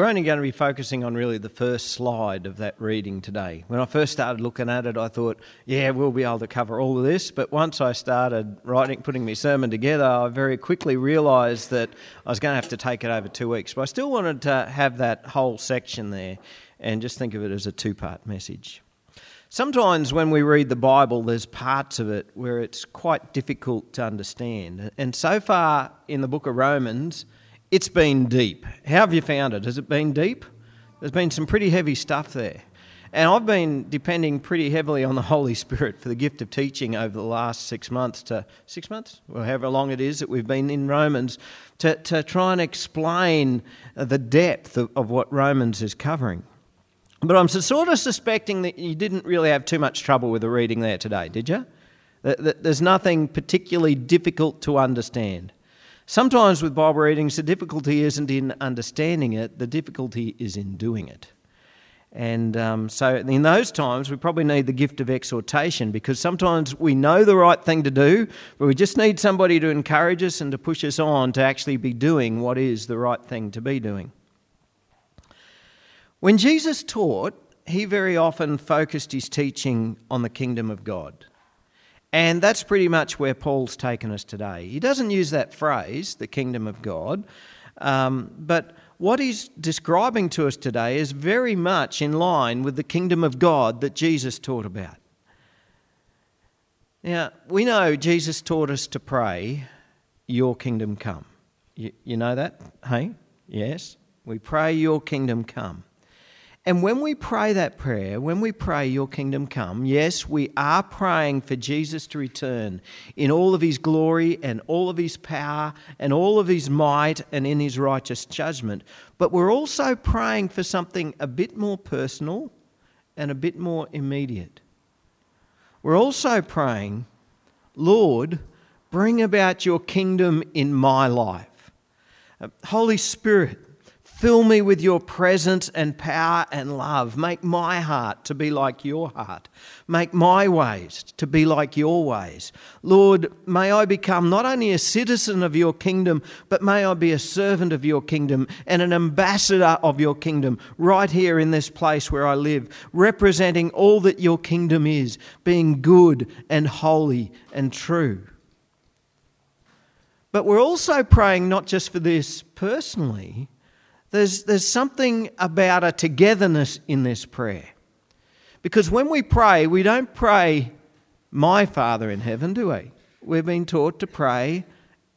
we're only going to be focusing on really the first slide of that reading today. When I first started looking at it, I thought, yeah, we'll be able to cover all of this. But once I started writing, putting my sermon together, I very quickly realised that I was going to have to take it over two weeks. But I still wanted to have that whole section there and just think of it as a two part message. Sometimes when we read the Bible, there's parts of it where it's quite difficult to understand. And so far in the book of Romans, it's been deep. How have you found it? Has it been deep? There's been some pretty heavy stuff there. And I've been depending pretty heavily on the Holy Spirit for the gift of teaching over the last six months to six months, or however long it is that we've been in Romans, to, to try and explain the depth of, of what Romans is covering. But I'm sort of suspecting that you didn't really have too much trouble with the reading there today, did you? That There's nothing particularly difficult to understand. Sometimes with Bible readings, the difficulty isn't in understanding it, the difficulty is in doing it. And um, so, in those times, we probably need the gift of exhortation because sometimes we know the right thing to do, but we just need somebody to encourage us and to push us on to actually be doing what is the right thing to be doing. When Jesus taught, he very often focused his teaching on the kingdom of God. And that's pretty much where Paul's taken us today. He doesn't use that phrase, the kingdom of God, um, but what he's describing to us today is very much in line with the kingdom of God that Jesus taught about. Now, we know Jesus taught us to pray, Your kingdom come. You, you know that? Hey? Yes? We pray, Your kingdom come. And when we pray that prayer, when we pray, Your kingdom come, yes, we are praying for Jesus to return in all of his glory and all of his power and all of his might and in his righteous judgment. But we're also praying for something a bit more personal and a bit more immediate. We're also praying, Lord, bring about your kingdom in my life. Uh, Holy Spirit, Fill me with your presence and power and love. Make my heart to be like your heart. Make my ways to be like your ways. Lord, may I become not only a citizen of your kingdom, but may I be a servant of your kingdom and an ambassador of your kingdom right here in this place where I live, representing all that your kingdom is, being good and holy and true. But we're also praying not just for this personally there's, there's something about a togetherness in this prayer. Because when we pray, we don't pray, My Father in heaven, do we? We've been taught to pray,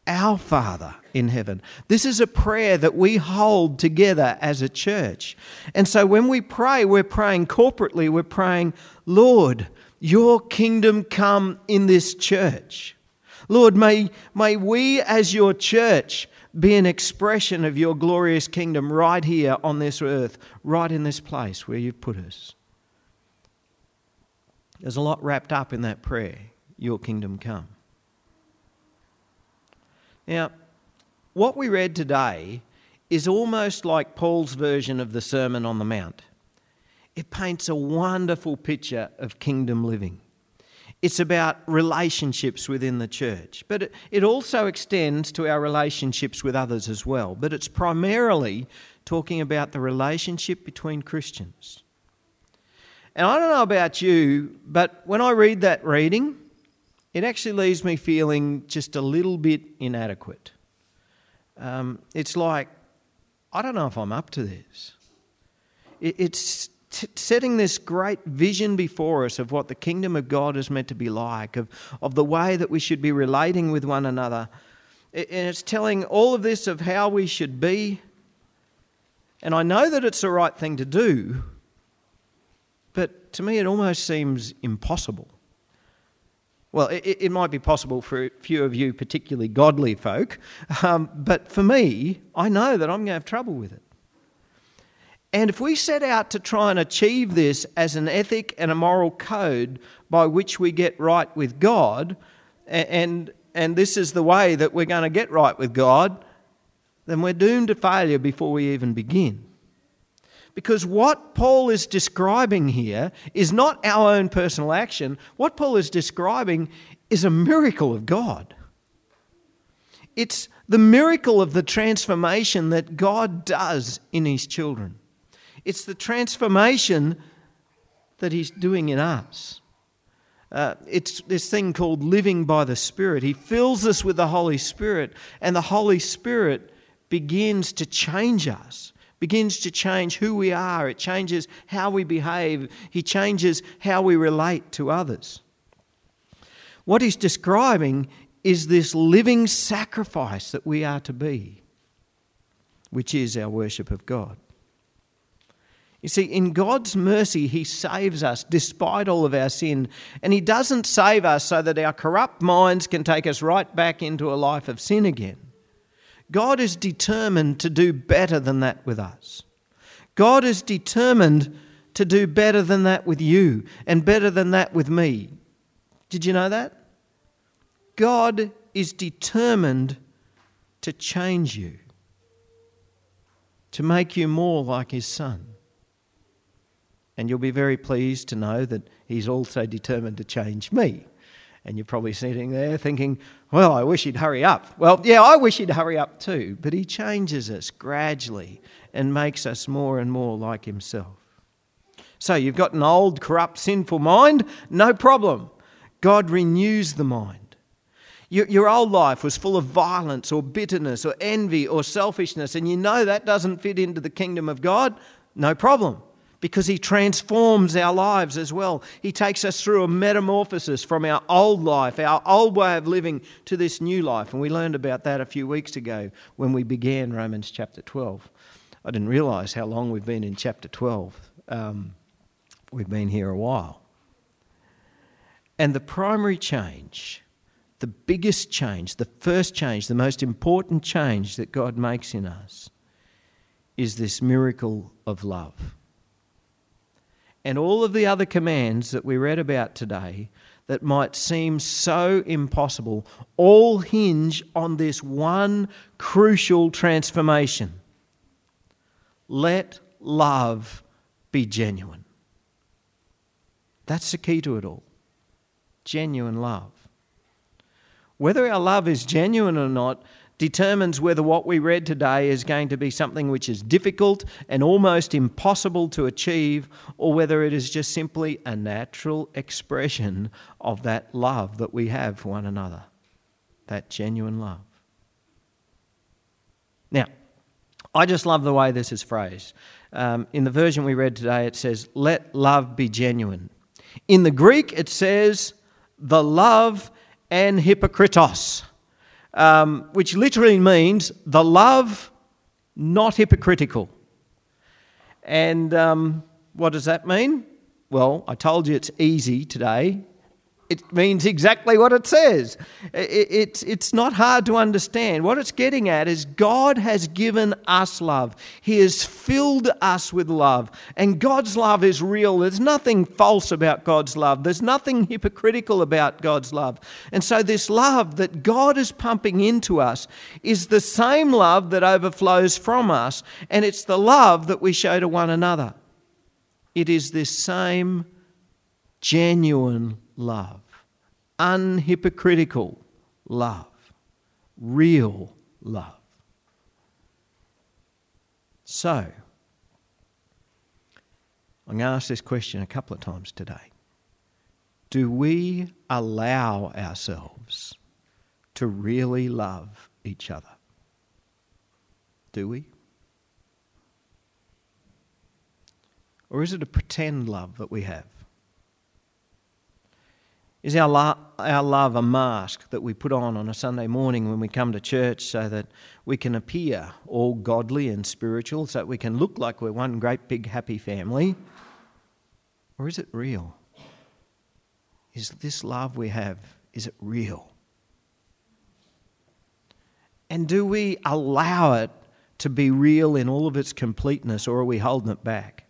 Our Father in heaven. This is a prayer that we hold together as a church. And so when we pray, we're praying corporately, we're praying, Lord, your kingdom come in this church. Lord, may, may we as your church be an expression of your glorious kingdom right here on this earth, right in this place where you've put us. There's a lot wrapped up in that prayer, Your kingdom come. Now, what we read today is almost like Paul's version of the Sermon on the Mount. It paints a wonderful picture of kingdom living. It's about relationships within the church, but it also extends to our relationships with others as well. But it's primarily talking about the relationship between Christians. And I don't know about you, but when I read that reading, it actually leaves me feeling just a little bit inadequate. Um, it's like, I don't know if I'm up to this. It, it's t- setting this great vision before us of what the kingdom of God is meant to be like, of, of the way that we should be relating with one another. And it's telling all of this of how we should be. And I know that it's the right thing to do, but to me it almost seems impossible. Well, it, it might be possible for a few of you, particularly godly folk, um, but for me, I know that I'm going to have trouble with it. And if we set out to try and achieve this as an ethic and a moral code by which we get right with God, and, and this is the way that we're going to get right with God, then we're doomed to failure before we even begin. Because what Paul is describing here is not our own personal action. What Paul is describing is a miracle of God. It's the miracle of the transformation that God does in His children. It's the transformation that He's doing in us. Uh, it's this thing called living by the Spirit. He fills us with the Holy Spirit, and the Holy Spirit begins to change us, begins to change who we are. It changes how we behave, He changes how we relate to others. What He's describing is this living sacrifice that we are to be, which is our worship of God. You see, in God's mercy, He saves us despite all of our sin. And He doesn't save us so that our corrupt minds can take us right back into a life of sin again. God is determined to do better than that with us. God is determined to do better than that with you and better than that with me. Did you know that? God is determined to change you, to make you more like His Son. And you'll be very pleased to know that He's also determined to change me. And you're probably sitting there thinking, well, I wish he'd hurry up. Well, yeah, I wish he'd hurry up too. But he changes us gradually and makes us more and more like himself. So you've got an old, corrupt, sinful mind? No problem. God renews the mind. Your, old life was full of violence or bitterness or envy or selfishness, and you know that doesn't fit into the kingdom of God? No problem because He transforms our lives as well. He takes us through a metamorphosis from our old life, our old way of living, to this new life. And we learned about that a few weeks ago when we began Romans chapter 12. I didn't realise how long we've been in chapter 12. Um, we've been here a while. And the primary change, the biggest change, the first change, the most important change that God makes in us is this miracle of love and all of the other commands that we read about today that might seem so impossible all hinge on this one crucial transformation. Let love be genuine. That's the key to it all. Genuine love. Whether our love is genuine or not determines whether what we read today is going to be something which is difficult and almost impossible to achieve, or whether it is just simply a natural expression of that love that we have for one another, that genuine love. Now, I just love the way this is phrased. Um, in the version we read today, it says, Let love be genuine. In the Greek, it says, The love and hypocritos um, which literally means the love not hypocritical. And um, what does that mean? Well, I told you it's easy today it means exactly what it says. It's, it's not hard to understand. What it's getting at is God has given us love. He has filled us with love. And God's love is real. There's nothing false about God's love, there's nothing hypocritical about God's love. And so, this love that God is pumping into us is the same love that overflows from us, and it's the love that we show to one another. It is this same genuine love unhypocritical love, real love. So, I'm going to ask this question a couple of times today. Do we allow ourselves to really love each other? Do we? Or is it a pretend love that we have? Is our, lo- our love a mask that we put on on a Sunday morning when we come to church so that we can appear all godly and spiritual, so that we can look like we're one great big happy family? Or is it real? Is this love we have, is it real? And do we allow it to be real in all of its completeness, or are we holding it back?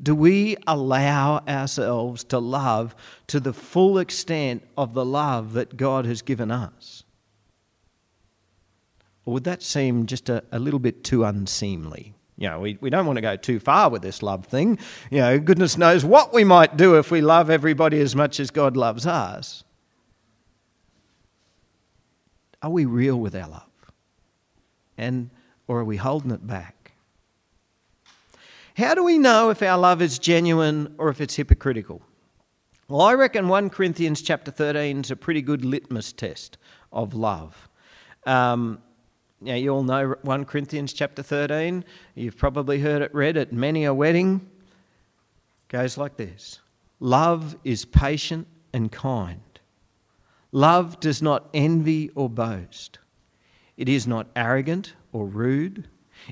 Do we allow ourselves to love to the full extent of the love that God has given us? Or would that seem just a, a little bit too unseemly? You know, we, we don't want to go too far with this love thing. You know, goodness knows what we might do if we love everybody as much as God loves us. Are we real with our love? And, or are we holding it back? How do we know if our love is genuine or if it's hypocritical? Well, I reckon 1 Corinthians chapter 13 is a pretty good litmus test of love. Um, now, you all know 1 Corinthians chapter 13. You've probably heard it read at many a wedding. It goes like this Love is patient and kind. Love does not envy or boast. It is not arrogant or rude.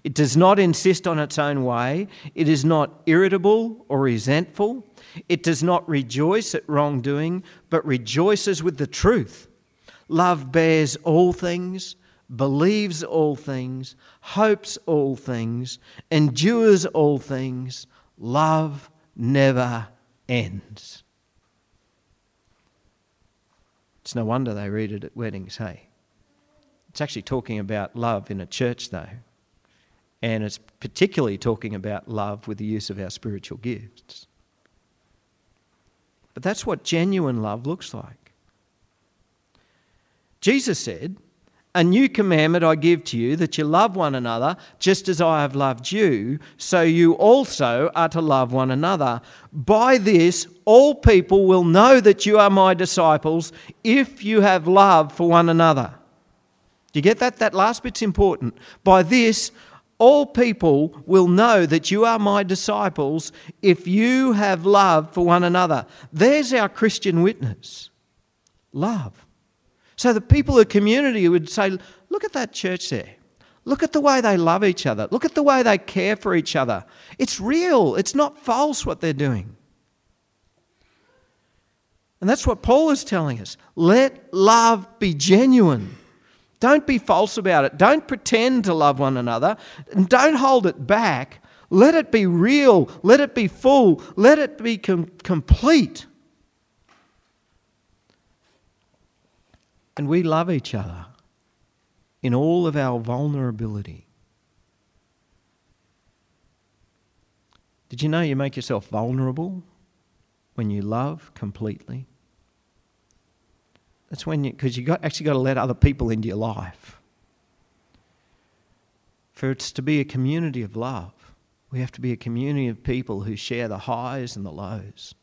It does not insist on its own way. It is not irritable or resentful. It does not rejoice at wrongdoing, but rejoices with the truth. Love bears all things, believes all things, hopes all things, endures all things. Love never ends. It's no wonder they read it at weddings, hey? It's actually talking about love in a church, though. And it's particularly talking about love with the use of our spiritual gifts. But that's what genuine love looks like. Jesus said, A new commandment I give to you, that you love one another just as I have loved you, so you also are to love one another. By this, all people will know that you are my disciples if you have love for one another. Do you get that? That last bit's important. By this, all people will know that you are my disciples if you have love for one another. There's our Christian witness love. So the people of the community would say, Look at that church there. Look at the way they love each other. Look at the way they care for each other. It's real, it's not false what they're doing. And that's what Paul is telling us. Let love be genuine. Don't be false about it. Don't pretend to love one another. And don't hold it back. Let it be real. Let it be full. Let it be com- complete. And we love each other in all of our vulnerability. Did you know you make yourself vulnerable when you love completely? That's when you, because you got actually got to let other people into your life. For it's to be a community of love, we have to be a community of people who share the highs and the lows.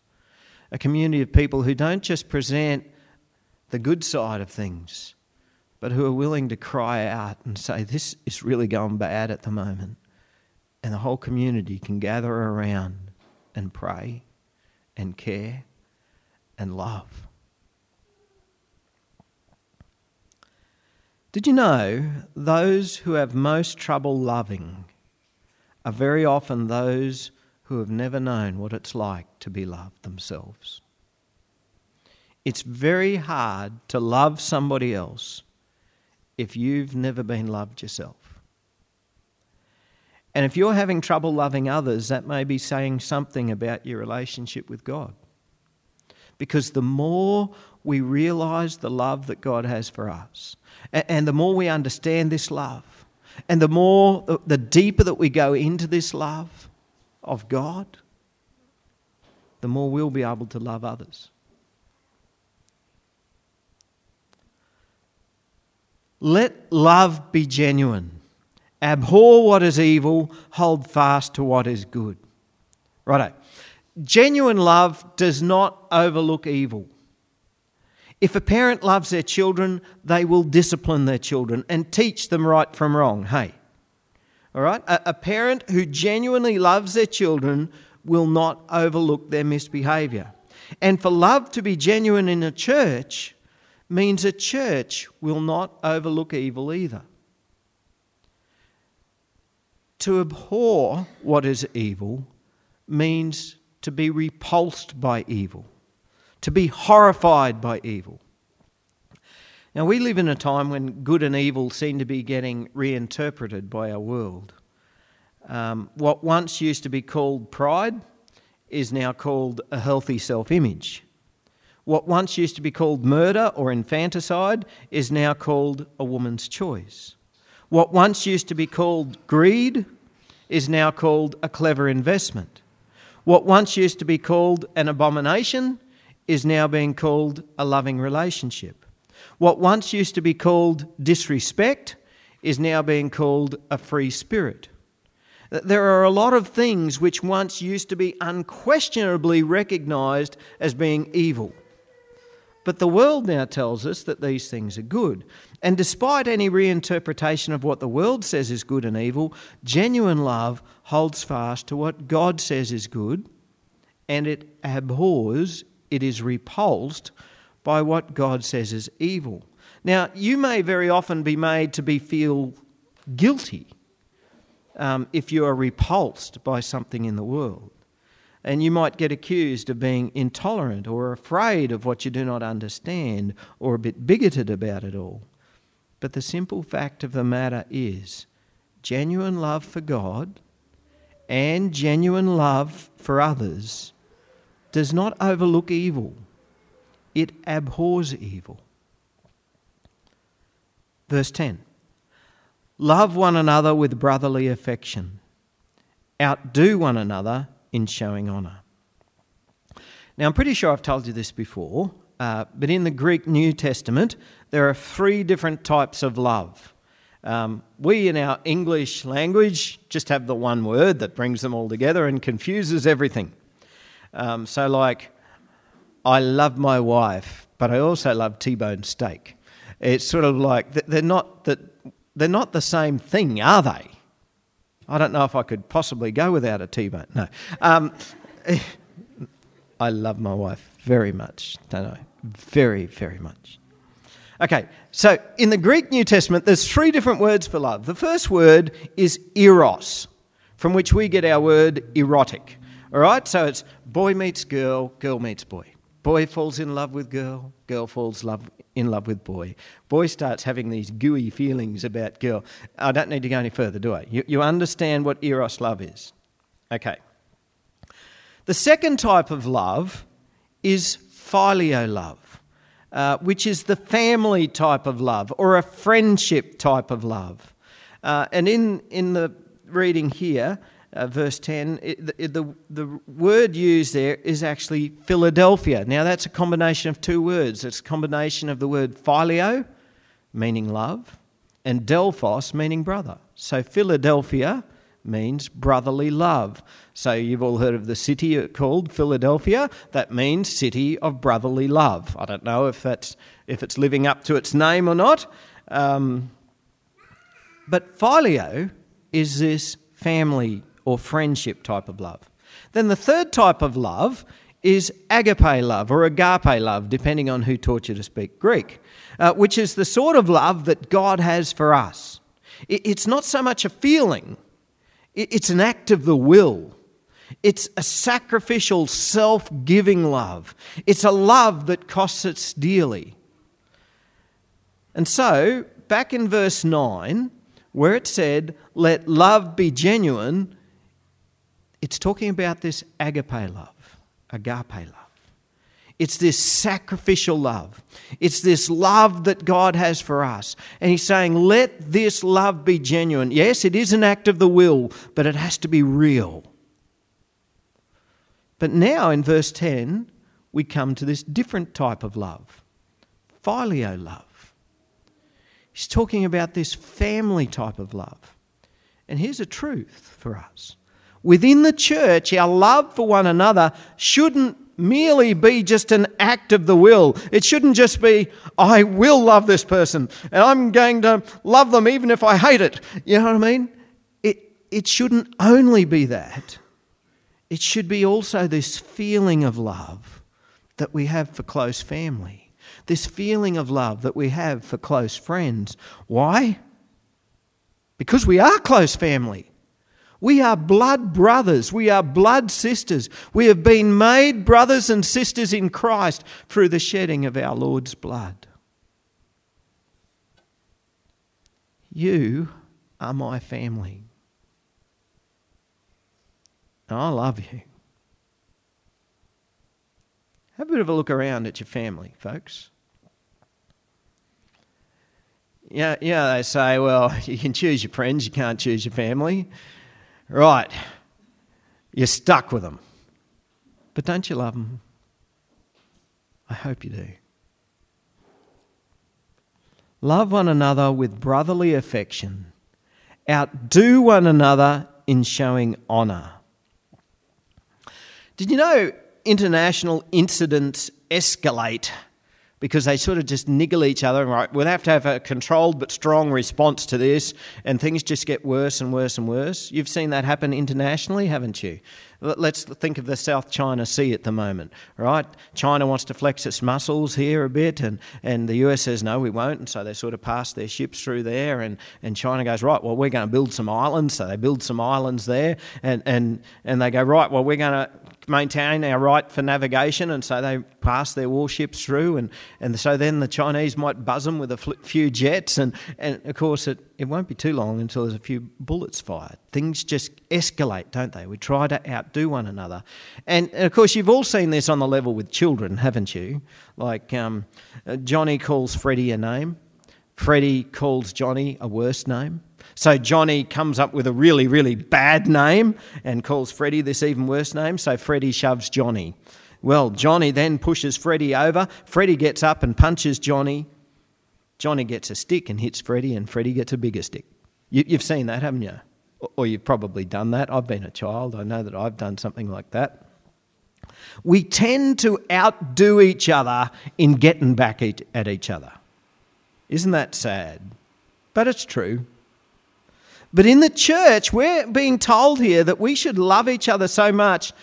A community of people who don't just present the good side of things, but who are willing to cry out and say, This is really going bad at the moment. And the whole community can gather around and pray and care and love. Did you know those who have most trouble loving are very often those who have never known what it's like to be loved themselves? It's very hard to love somebody else if you've never been loved yourself. And if you're having trouble loving others, that may be saying something about your relationship with God. Because the more we realize the love that God has for us, and the more we understand this love, and the more, uh, the deeper that we go into this love of God, the more we'll be able to love others. Let love be genuine. Abhor what is evil, hold fast to what is good. Righto. Genuine love does not overlook evil. If a parent loves their children, they will discipline their children and teach them right from wrong. Hey, all right? A, a parent who genuinely loves their children will not overlook their misbehavior. And for love to be genuine in a church means a church will not overlook evil either. To abhor what is evil means to be repulsed by evil to be horrified by evil. Now, we live in a time when good and evil seem to be getting reinterpreted by our world. Um, what once used to be called pride is now called a healthy self image. What once used to be called murder or infanticide is now called a woman's choice. What once used to be called greed is now called a clever investment. What once used to be called an abomination is now being called a loving relationship. What once used to be called disrespect is now being called a free spirit. There are a lot of things which once used to be unquestionably recognized as being evil. But the world now tells us that these things are good. And despite any reinterpretation of what the world says is good and evil, genuine love holds fast to what God says is good and it abhors, it is repulsed by what God says is evil. Now, you may very often be made to be feel guilty um, if you are repulsed by something in the world. And you might get accused of being intolerant or afraid of what you do not understand or a bit bigoted about it all. But the simple fact of the matter is genuine love for God and genuine love for others does not overlook evil, it abhors evil. Verse 10 Love one another with brotherly affection, outdo one another in showing honour. Now, I'm pretty sure I've told you this before, uh, but in the Greek New Testament, there are three different types of love. Um, we, in our English language, just have the one word that brings them all together and confuses everything. Um, so, like, I love my wife, but I also love T-bone steak. It's sort of like they're not that they're not the same thing, are they? I don't know if I could possibly go without a T-bone. No, um, I love my wife very much, don't I? Very, very much. Okay, so in the Greek New Testament, there's three different words for love. The first word is eros, from which we get our word erotic. All right, so it's boy meets girl, girl meets boy. Boy falls in love with girl, girl falls love, in love with boy. Boy starts having these gooey feelings about girl. I don't need to go any further, do I? You, you understand what eros love is. Okay. The second type of love is phileo love, uh, which is the family type of love or a friendship type of love. Uh, and in, in the reading here, uh, verse 10, it, the, the word used there is actually Philadelphia. Now, that's a combination of two words. It's a combination of the word phileo, meaning love, and Delphos, meaning brother. So, Philadelphia means brotherly love. So, you've all heard of the city called Philadelphia. That means city of brotherly love. I don't know if, that's, if it's living up to its name or not. Um, but phileo is this family or friendship type of love. Then the third type of love is agape love or agape love, depending on who taught you to speak Greek, uh, which is the sort of love that God has for us. It's not so much a feeling, it's an act of the will. It's a sacrificial, self giving love. It's a love that costs us dearly. And so, back in verse 9, where it said, Let love be genuine, it's talking about this agape love, agape love. It's this sacrificial love. It's this love that God has for us. And He's saying, let this love be genuine. Yes, it is an act of the will, but it has to be real. But now in verse 10, we come to this different type of love phileo love. He's talking about this family type of love. And here's a truth for us within the church, our love for one another shouldn't merely be just an act of the will. It shouldn't just be, I will love this person and I'm going to love them even if I hate it. You know what I mean? It, it shouldn't only be that. It should be also this feeling of love that we have for close family, this feeling of love that we have for close friends. Why? Because we are close family. We are blood brothers. We are blood sisters. We have been made brothers and sisters in Christ through the shedding of our Lord's blood. You are my family. I love you. Have a bit of a look around at your family, folks. Yeah, yeah, they say, well, you can choose your friends, you can't choose your family. Right. You're stuck with them. But don't you love them? I hope you do. Love one another with brotherly affection. Outdo one another in showing honour. Did you know international incidents escalate because they sort of just niggle each other. Right, we'll have to have a controlled but strong response to this, and things just get worse and worse and worse. You've seen that happen internationally, haven't you? Let's think of the South China Sea at the moment, right? China wants to flex its muscles here a bit, and, and the US says, no, we won't. And so they sort of pass their ships through there, and, and China goes, right, well, we're going to build some islands. So they build some islands there, and, and, and they go, right, well, we're going to maintain our right for navigation, and so they pass their warships through, and, and so then the Chinese might buzz them with a few jets, and, and of course it, it won't be too long until there's a few bullets fired. Things just escalate, don't they? We try to outdo one another. And, and of course, you've all seen this on the level with children, haven't you? Like um, Johnny calls Freddie a name, Freddie calls Johnny a worse name. So Johnny comes up with a really, really bad name and calls Freddie this even worse name. So Freddie shoves Johnny. Well, Johnny then pushes Freddie over. Freddie gets up and punches Johnny. Johnny gets a stick and hits Freddie, and Freddie gets a bigger stick. You, have seen that, haven't you? Or you've probably done that. I've been a child. I know that I've done something like that. We tend to outdo each other in getting back at each other. Isn't that sad? But it's true. But in the church, we're being told here that we should love each other so much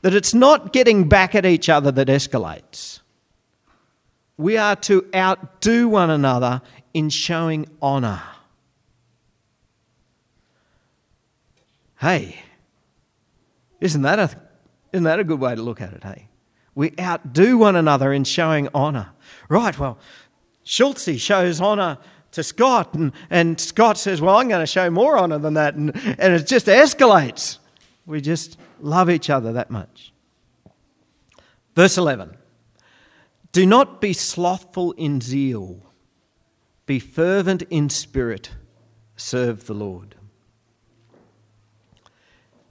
that it's not getting back at each other that escalates. We are to outdo one another in showing honour. Hey, isn't that, a, isn't that a good way to look at it, hey? We outdo one another in showing honour. Right, well, Schultze shows honour to Scott, and, and Scott says, Well, I'm going to show more honour than that. And, and it just escalates. We just love each other that much. Verse 11 Do not be slothful in zeal, be fervent in spirit, serve the Lord.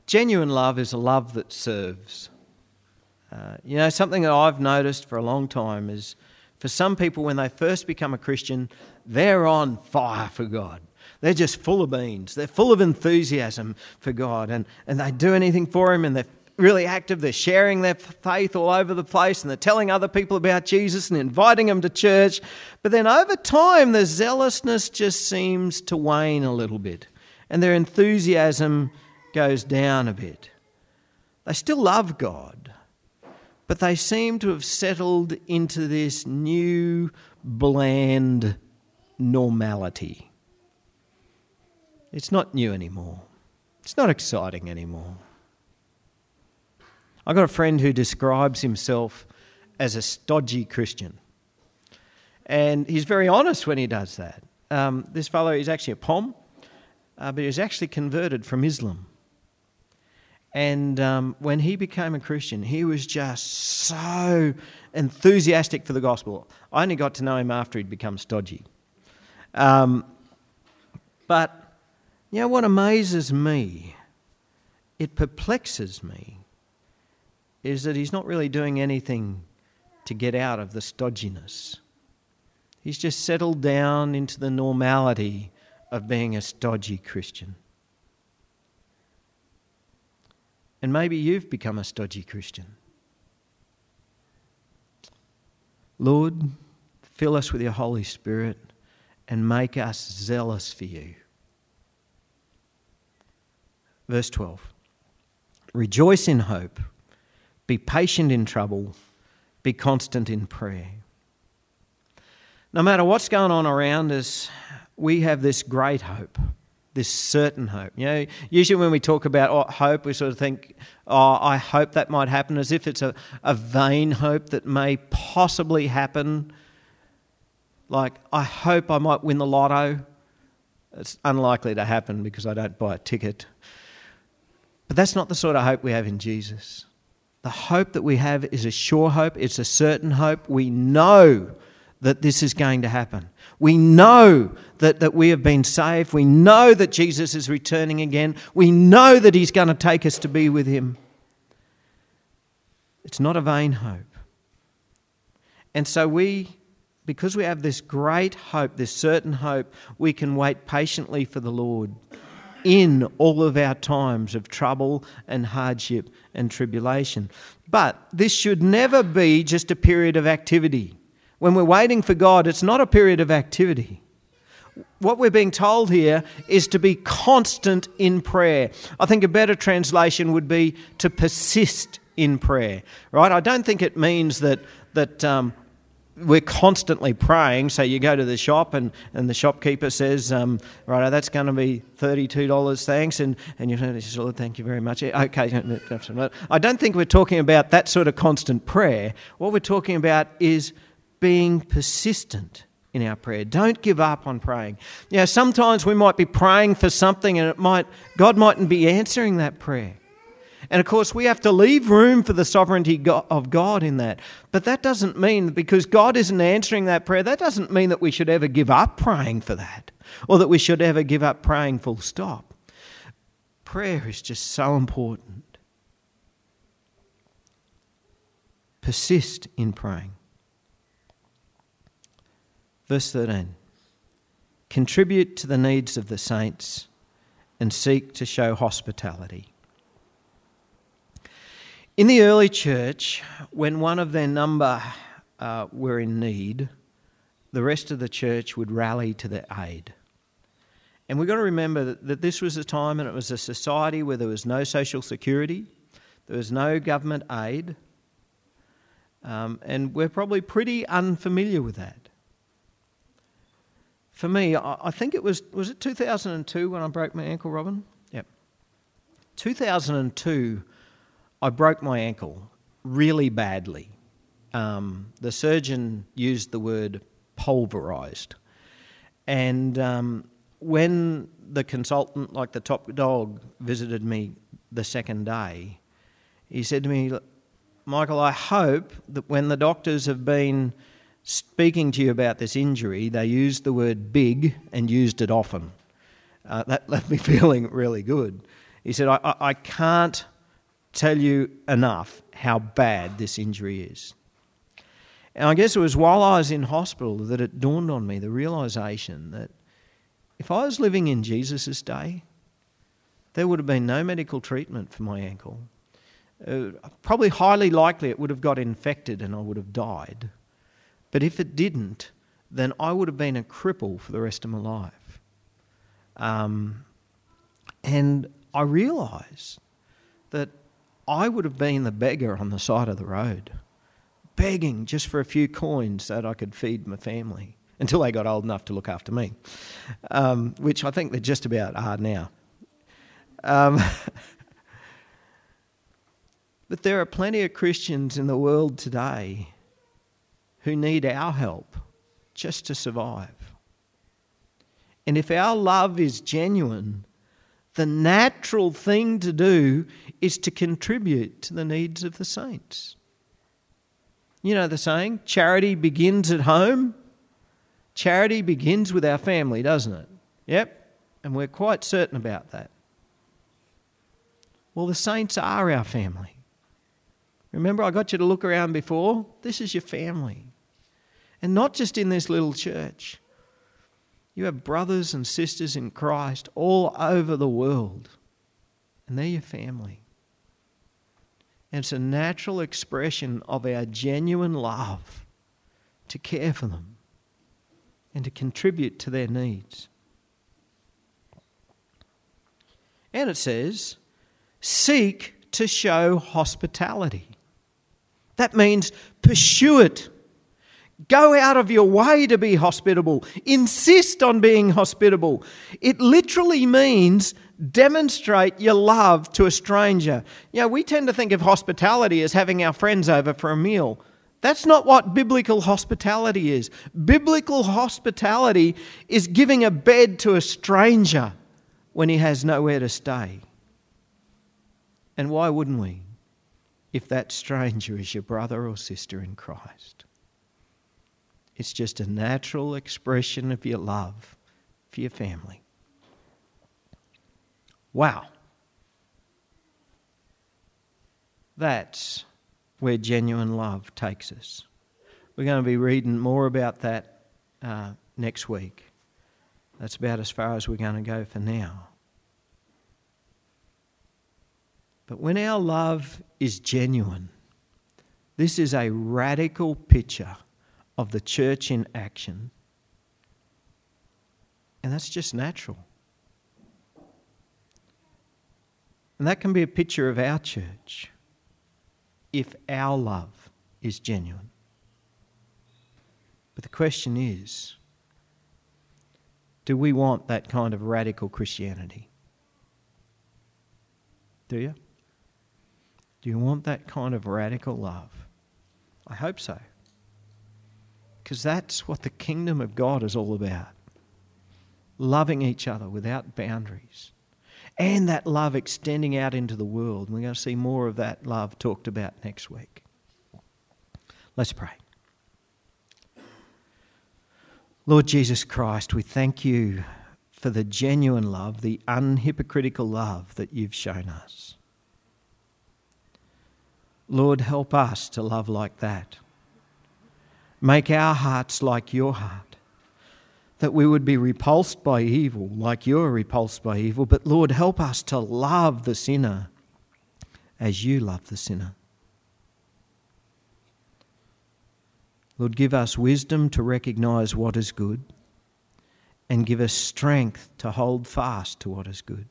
Genuine love is a love that serves. Uh, you know, something that I've noticed for a long time is for some people, when they first become a Christian, they're on fire for God. They're just full of beans. They're full of enthusiasm for God. And, and they do anything for Him and they're really active. They're sharing their faith all over the place and they're telling other people about Jesus and inviting them to church. But then over time, the zealousness just seems to wane a little bit and their enthusiasm goes down a bit. They still love God, but they seem to have settled into this new, bland normality. It's not new anymore. It's not exciting anymore. I've got a friend who describes himself as a stodgy Christian. And he's very honest when he does that. Um, this fellow is actually a POM, uh, but he was actually converted from Islam. And um, when he became a Christian, he was just so enthusiastic for the gospel. I only got to know him after he'd become stodgy. Um, but, you know, what amazes me, it perplexes me, is that he's not really doing anything to get out of the stodginess. He's just settled down into the normality of being a stodgy Christian. And maybe you've become a stodgy Christian. Lord, fill us with your Holy Spirit and make us zealous for you. Verse 12 Rejoice in hope, be patient in trouble, be constant in prayer. No matter what's going on around us, we have this great hope this certain hope. You know, usually when we talk about oh, hope, we sort of think, oh, I hope that might happen, as if it's a, a vain hope that may possibly happen. Like, I hope I might win the lotto. It's unlikely to happen because I don't buy a ticket. But that's not the sort of hope we have in Jesus. The hope that we have is a sure hope, it's a certain hope. We know that this is going to happen. We know that, that we have been saved. We know that Jesus is returning again. We know that He's going to take us to be with Him. It's not a vain hope. And so we because we have this great hope, this certain hope, we can wait patiently for the Lord in all of our times of trouble and hardship and tribulation. But this should never be just a period of activity. When we're waiting for God, it's not a period of activity. What we're being told here is to be constant in prayer. I think a better translation would be to persist in prayer, right? I don't think it means that, that um, we're constantly praying. So you go to the shop and, and the shopkeeper says, um, right, that's going to be $32, thanks. And, and you say, Lord, thank you very much. Okay. I don't think we're talking about that sort of constant prayer. What we're talking about is being persistent in our prayer. Don't give up on praying. You know, sometimes we might be praying for something and it might, God mightn't be answering that prayer. And of course, we have to leave room for the sovereignty of God in that. But that doesn't mean because God isn't answering that prayer, that doesn't mean that we should ever give up praying for that or that we should ever give up praying full stop. Prayer is just so important. Persist in praying. Verse 13 Contribute to the needs of the saints and seek to show hospitality. In the early church, when one of their number uh, were in need, the rest of the church would rally to their aid. And we've got to remember that, that this was a time and it was a society where there was no social security, there was no government aid, um, and we're probably pretty unfamiliar with that. For me, I, I think it was, was it 2002 when I broke my ankle, Robin? Yep. 2002 I broke my ankle really badly. Um, the surgeon used the word pulverized. And um, when the consultant, like the top dog, visited me the second day, he said to me, Michael, I hope that when the doctors have been speaking to you about this injury, they used the word big and used it often. Uh, that left me feeling really good. He said, I, I can't tell you enough how bad this injury is. And I guess it was while I was in hospital that it dawned on me the realization that if I was living in Jesus' day, there would have been no medical treatment for my ankle. Uh, probably highly likely it would have got infected and I would have died. But if it didn't, then I would have been a cripple for the rest of my life. Um, and I realised that I would have been the beggar on the side of the road, begging just for a few coins that I could feed my family until they got old enough to look after me, um, which I think they just about are now. Um, but there are plenty of Christians in the world today who need our help just to survive. And if our love is genuine, the natural thing to do is to contribute to the needs of the saints. You know the saying, charity begins at home. Charity begins with our family, doesn't it? Yep, and we're quite certain about that. Well, the saints are our family. Remember, I got you to look around before? This is your family. And not just in this little church. You have brothers and sisters in Christ all over the world, and they're your family. And it's a natural expression of our genuine love to care for them and to contribute to their needs. And it says, seek to show hospitality. That means pursue it Go out of your way to be hospitable. Insist on being hospitable. It literally means demonstrate your love to a stranger. You know, we tend to think of hospitality as having our friends over for a meal. That's not what biblical hospitality is. Biblical hospitality is giving a bed to a stranger when he has nowhere to stay. And why wouldn't we if that stranger is your brother or sister in Christ? It's just a natural expression of your love for your family. Wow. That's where genuine love takes us. We're going to be reading more about that uh, next week. That's about as far as we're going to go for now. But when our love is genuine, this is a radical picture of the church in action. And that's just natural. And that can be a picture of our church if our love is genuine. But the question is do we want that kind of radical Christianity? Do you? Do you want that kind of radical love? I hope so. Because that's what the kingdom of God is all about loving each other without boundaries. And that love extending out into the world. We're going to see more of that love talked about next week. Let's pray. Lord Jesus Christ, we thank you for the genuine love, the unhypocritical love that you've shown us. Lord, help us to love like that. Make our hearts like your heart, that we would be repulsed by evil like you're repulsed by evil. But Lord, help us to love the sinner as you love the sinner. Lord, give us wisdom to recognize what is good and give us strength to hold fast to what is good.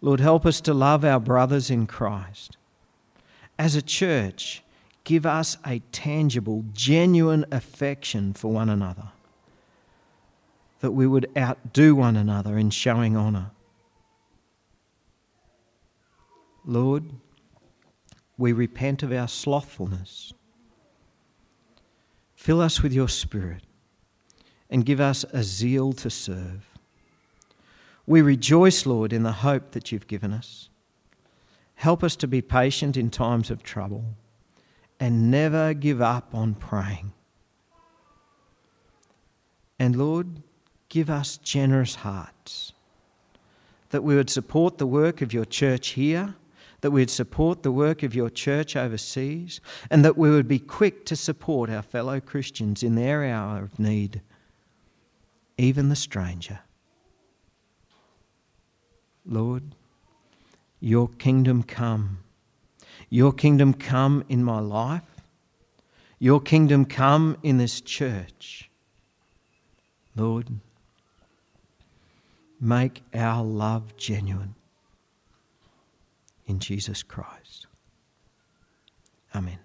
Lord, help us to love our brothers in Christ. As a church, give us a tangible, genuine affection for one another, that we would outdo one another in showing honour. Lord, we repent of our slothfulness Fill us with your Spirit and give us a zeal to serve. We rejoice, Lord, in the hope that you've given us. Help us to be patient in times of trouble and never give up on praying. And Lord, give us generous hearts that we would support the work of your church here that we'd support the work of your church overseas, and that we would be quick to support our fellow Christians in their hour of need, even the stranger. Lord, your kingdom come. Your kingdom come in my life. Your kingdom come in this church. Lord, make our love genuine in Jesus Christ. Amen.